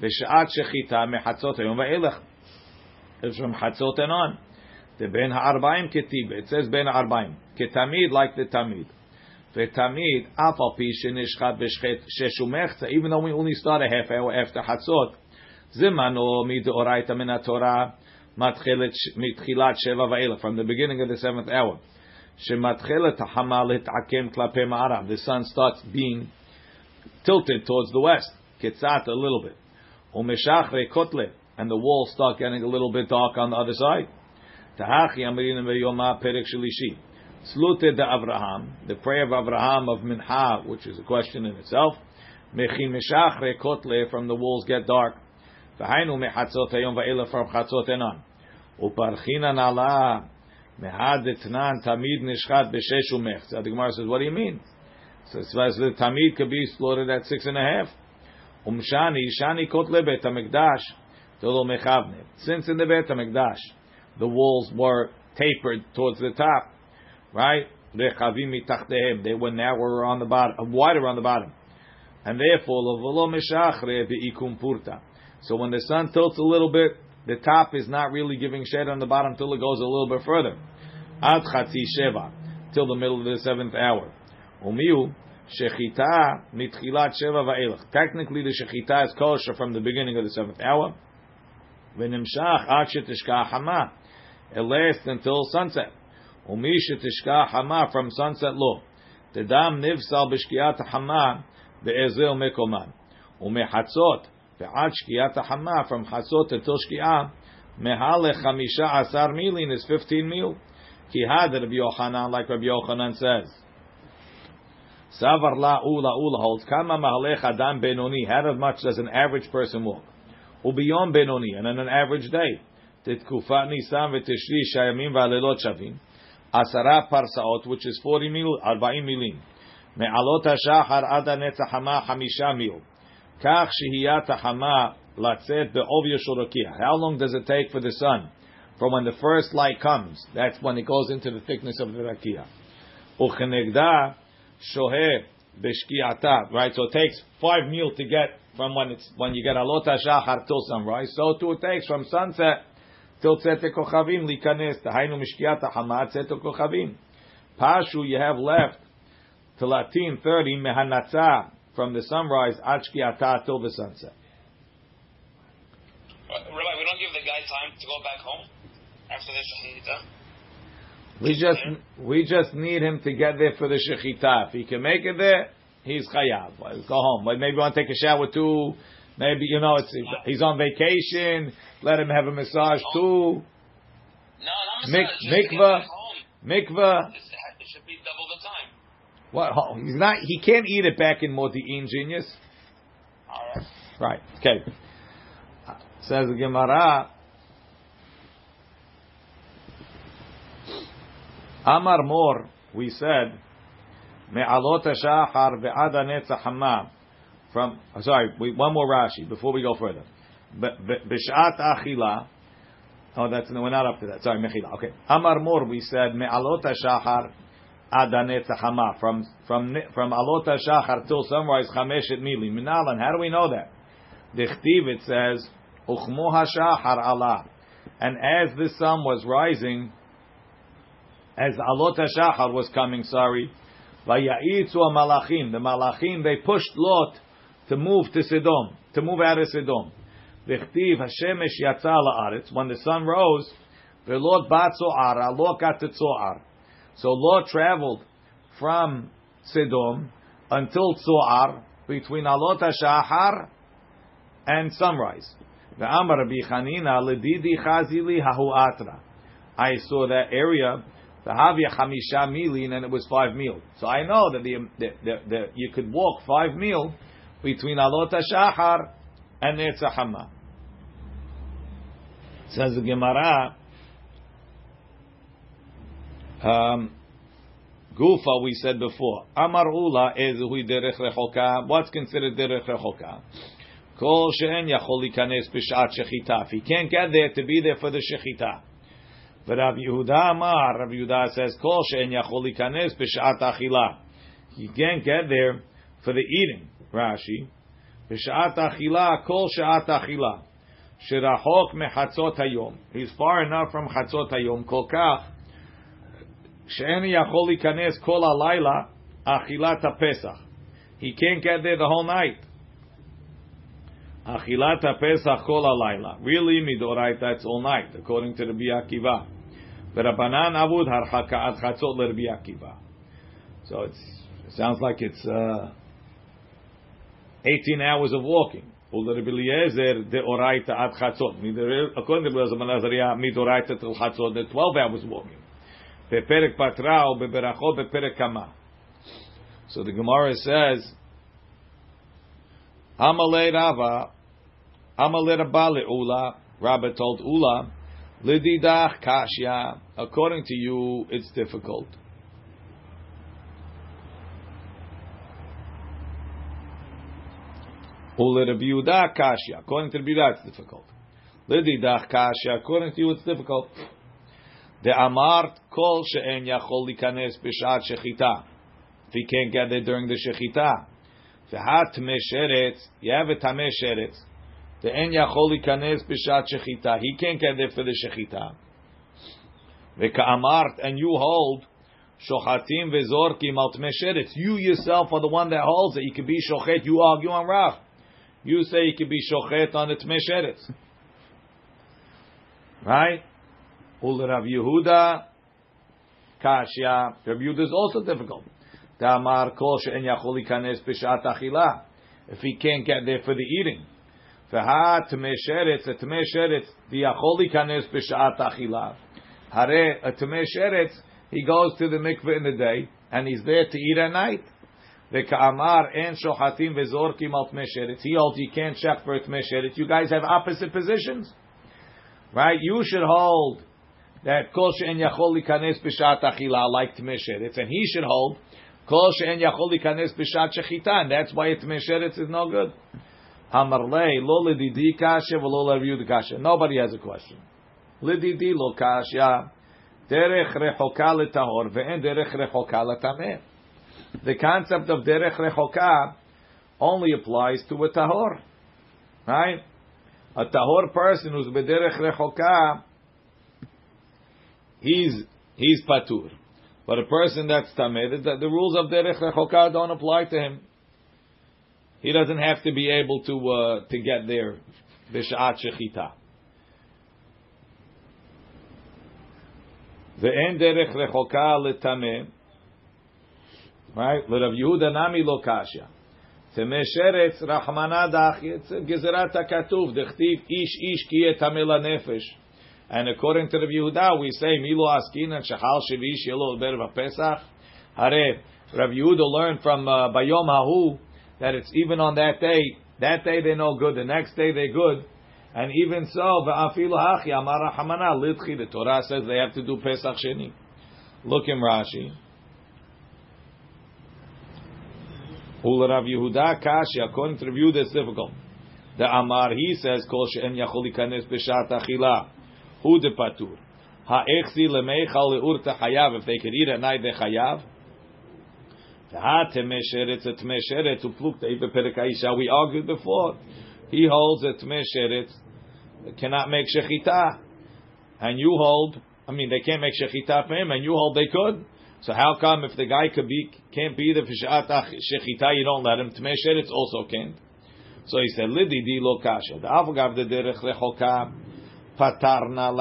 v'shat shechita mechatzot hayom va'elech, is from Chatzot and on. The Ben Ha'arbaim Ketiv. It says Ben Ha'arbaim. Ketamid like the Tamid. Vetamid, af al pi shenishchat b'shesh umechza, even though we only start a half hour after Chatzot, zimano midoraita min Torah, מתחילת שבע ואילך, from the beginning of the seventh hour. שמתחילת החמה להתעקם כלפי מערב. The sun starts being tilted towards the west, kitzat a little bit. Umeshachre kotle, and the wall start getting a little bit dark on the other side. Tahachi Amarin Veyoma perik shlishi, Slute de Avraham, the prayer of Avraham of Minha, which is a question in itself. Mechin Meshachre kotle, from the walls get dark. Vahainu Mechatzot Hayom Va'ela from Chatzot Enan. Uparchina Nala. Mehad Etnan Tamid Nishchat B'Sheshu Mech. So the Gemara says, what do you mean? So the tamid could be slaughtered at six and a half. Umshani, shani kotle bet hamikdash, tolo mechavne. Since in the bet hamikdash, the walls were tapered towards the top, right? They were narrower on the bottom, uh, wider on the bottom, and therefore ulomishachre be'ikum porta. So when the sun tilts a little bit, the top is not really giving shade on the bottom till it goes a little bit further. Ad chati sheva till the middle of the seventh hour. Umiu, Shechita mitchilat sheva va'elach. Technically, the shechita is kosher from the beginning of the seventh hour. V'nimshach ad shetishka hama. It lasts until sunset. Umi shetishka hama from sunset lo. Tedam nivsal b'shkiat hama ve'ezil mekoman. Umehatzot ve'ad shkiat hama from hatzot until shkiat mehalech hamisha asar milin is 15 mil. Ki Rabbi Yochanan, like Rabbi Yochanan says. Savar la ula ula holds kama mahalech adam benoni. How much does an average person walk? Ubiyom benoni, and on an average day, titkufa nisan v'tishri shayamim v'alelot shavim, asara parsaot, which is forty mil, arba'im milim, me'alot hashachar ad hanetzahama hamisha mil, kach shehiyat hama latzet be'ov yeshorokia. How long does it take for the sun? From when the first light comes, that's when it goes into the thickness of the rakia. Uchenegda shohe b'shkiata. Right, so it takes five mil to get from when it's when you get alota shachar till sunrise. So too it takes from sunset till tzete kochavim likanes. Tahainu mishkiata hama tzete kochavim. Pashu you have left till latin thirty mehanatza from the sunrise Achkiata till the sunset. Uh, Rabbi, we don't give the guy time to go back home after the shechita. We just we just need him to get there for the shechita. If he can make it there, he's chayav. Go home. Maybe want to take a shower too. Maybe you know it's he's on vacation. Let him have a massage too. No, not massage. Mik- mikvah, mikvah. It should be double the time. What? oh, He's not. He can't eat it back in Modi'in, genius. All right. Right. Okay. Says the Gemara. Amar Mor, we said, Me'alot shachar ve'ada netzach hama. From sorry, we, one more Rashi before we go further. B'shat achila. Oh, that's no, we're not up to that. Sorry, mechila. Okay. Amar Mor, we said Me'alot shachar adanet hama. From from from alot shachar till sunrise chameshet mili. Minalan. How do we know that? The chtiv it says uchmo hashachar Allah. And as the sun was rising, as alot shachar was coming, sorry, vayayitzu malachim. The malachim they pushed Lot to move to Sidom, to move out of Sidom. V'chtiv Hashemesh yatza la'aretz. When the sun rose, the Lord bat zo'ar, Lot got to zo'ar. So Lot traveled from Sidom until Tzoar, between Alot HaShahar and sunrise. The Amar Rabbi Chanina ledidi chazili hahu atra. I saw that area, the Havya Chamisha Milin, and it was five mil. So I know that the, the, the, the you could walk five mil between Alot HaShahar and Netzahama. Says the Gemara, um, Gufa, we said before. Amar Ula ezuhui derech rechoka. What's considered derech rechoka? Kol she'en yachol likanes b'shat shechita. If he can't get there to be there for the shechita. Rav Yehuda Amar, Rav Yehuda says, Kol she'en yacholi ikanes b'sha'at achila. He can't get there for the eating, Rashi. B'sha'at achila, kol she'at achila. Shirahok mechatzot hayom. He's far enough from chatzot hayom, kol kach, she'en yacholi ikanes kol alayla achilat haPesach. He can't get there the whole night. Achilata Pesach kol alayla. Really, midoraita, it's all night, according to Rabbi Akiva. V'rabanan avud harchaka ad chatzot l'Rabbi Akiva. So it sounds like it's uh, 18 hours of walking. According to Rabbi Zamanazariah midoraita till chatzot, they're 12 hours walking. Beperek patra or beberachot beperek kama. So the Gemara says, Amalei Rava, Amalei Rabba Ula, Rabba told Ula, Lididach Kashya, according to you, it's difficult. Ula Rabbi Kashya, according to Rabbi it's difficult. Lididach Kashya, according to you, it's difficult. The Amart Kol She'en Yachol Likanes B'Shat Shechita. If he can't get there during the Shechita. V'hat Mesheretz, you have a Tameh. The En Yachol Likanes B'Shat Shechita. He can't get there for the Shechita. V'ka'amart, and you hold Shochatim V'Zorkim Al Tameh. You yourself are the one that holds it. You can be Shochet, you argue on Rav. You say you can be Shochet on the Tameh. Right? Ul Rav Yehuda Kashya. Rav Yehuda is also difficult. Damar kol she'en yachol ikanes b'shat achila. If he can't get there for the eating. V'ha tmei sheretz, tmei sheretz, the yachol ikanes b'shat achila. Hare, a tmei sheretz, he goes to the mikveh in the day, and he's there to eat at night. Ve'ka'amar en shochatim ve'zorkim al tmei sheretz. He holds you can't check for tmei sheretz. You guys have opposite positions. Right? You should hold that kol she'en yachol likanes b'shat achila like tmesheretz, and he should hold kol she'en yachol b'shat shechita, that's why tmesheretz is no good. Lo v'lo. Nobody has a question. Lo derech rechoka ve'en derech rechoka. The concept of derech rechoka only applies to a tahor, right? A tahor person who's bederech rechoka he's he's patur. But a person that's tameh, the, the rules of derech rechoka don't apply to him. He doesn't have to be able to uh, to get there b'shat shechita. Ve'en derech rechoka letameh, right? L'Rav Yehuda nami lo kasha. Temeh sheretz rachmana dachi. It's gezerat hakatuv. Dechtiv ish ish ki et nefesh. And according to the Yehuda, we say Milo Askin and Shachal Shavish Yelo Berva Pesach. Hare Rav Yehuda learned from uh, Bayom Hahu that it's even on that day. That day they're no good. The next day they're good. And even so, va'afilu hachi amar hamana litchi. The Torah says they have to do Pesach Sheni. Look in Rashi. Ul Rav Yehuda Kashi. According to the Yehuda, it's difficult. The Amar he says kol she'en yachol ikanes b'shat achila. Who de patur? Ha'echzi lemeichal leurta chayav. If they could eat at night, they chayav. Ha'temesheretz et temesheretz uplukta ibe perekaisha. We argued before. He holds that temesheretz cannot make shechita, and you hold. I mean, they can't make shechita for him, and you hold they could. So how come if the guy could be can't be the fishat shechita, you don't let him? Temesheretz also can't. So he said, "Lidi di lo kasha." The avgav the derech rechoka patarna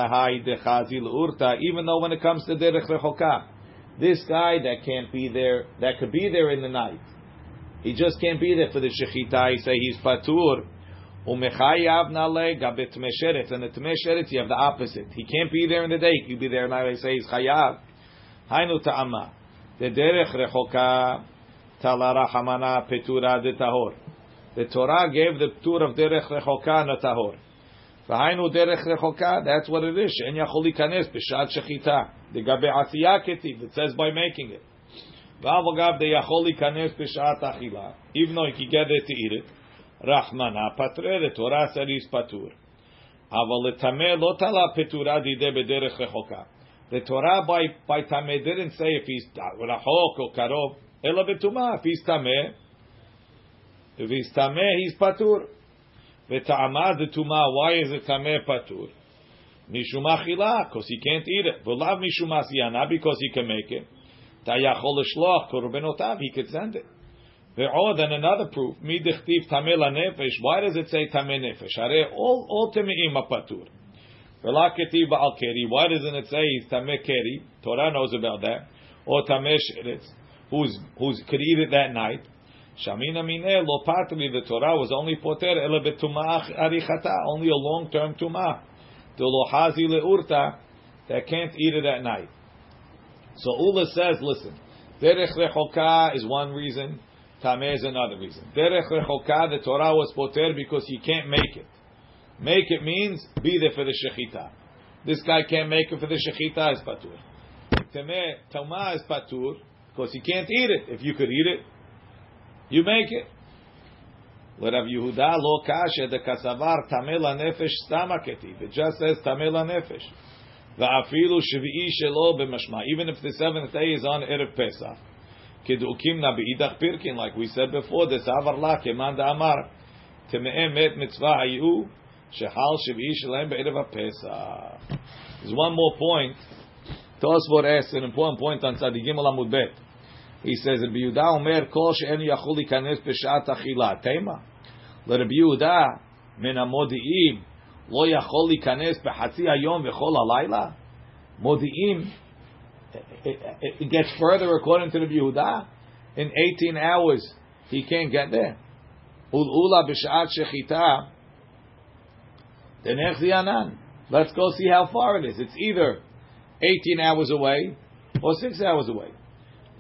dechazil urta. Even though when it comes to derech rechoka, this guy that can't be there, that could be there in the night, he just can't be there for the shechita. He say he's patur. Umechayav nale gabet mesheretz, and the mesheretz you have the opposite. He can't be there in the day. He can be there at night. They say he's chayav. Hainu ta'ama. The derech rechoka talara hamana petura de tahor. The Torah gave the tour of derech rechoka na tahor. That's what it is. She'en yachol ikanes b'shat shechita. The gabe asiya ketiv. It says by making it. Achila. Even though he can get it to eat it. Rahmana patre. The Torah said he's patur. Aval letameh lo tala petura dide b'derech rechoka. The Torah by by tameh didn't say if he's rachok or karov. Ela betuma. If he's tameh, if he's tameh, he's patur. V'ta'amad the tuma. Why is it tameh patur? Mishum achila, because he can't eat it. V'lav mishum asiyana, because he can make it. Ta'yachol l'shloch korbenotav. He could send it. Ve'od, and another proof. Mi dichtiv tameh nefesh. Why does it say tameh nefesh? Hare all all temeim patur. V'la ketiv ba'al keri. Why doesn't it say he's tameh keri? Torah knows about that. Or tameh sheretz. Who's who's could eat it that night? Shamina mineh lo patri. The Torah was only poter ele betumah arichata. Only a long term tumah. The lo hazi leurta that can't eat it at night. So Ula says, listen, derech rechoka is one reason. Tameh is another reason. Derech rechoka, the Torah was poter because you can't make it. Make it means be there for the shechita. This guy can't make it for the shechita is patur. Tameh, tama is patur because he can't eat it. If you could eat it, you make it. Let Rav Yehuda lo kasha the kasavar tamela nefesh stamaketi. It just says tamela nefesh. Va'afilu shvi'i shelo b'mashma. Even if the seventh day is on erev Pesach. Kedukim na beidach pirkin, like we said before, the savar la keman amar. Teme'em met mitzvah hayu shehal shvi'i shelem be'erev Pesach. There's one more point. Tosfot asks an important point on Tzadigim Amud Bet. He says, Rabbi Yehuda Omer kol she'en yachul ikanes b'shat achila. Tema. לרבי יהודה מן המודיעים לא יכול להיכנס בחצי היום וכל הלילה? מודיעים, it gets further according to Rabbi Yehuda. In 18 hours he can't get there. ולאולה בשעת שחיטה, then איך זה ענן? Let's go see how far it is. It's either 18 hours away or 6 hours away.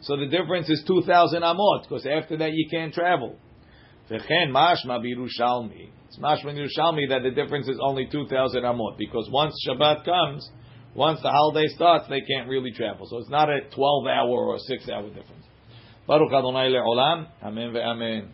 So the difference is 2,000 amot, because after that you can't travel. V'chen mashma. It's mashma in that the difference is only 2,000 amot, because once Shabbat comes, once the holiday starts, they can't really travel. So it's not a 12 hour or 6 hour difference. Baruch Adonai le'olam. Amen ve'amen.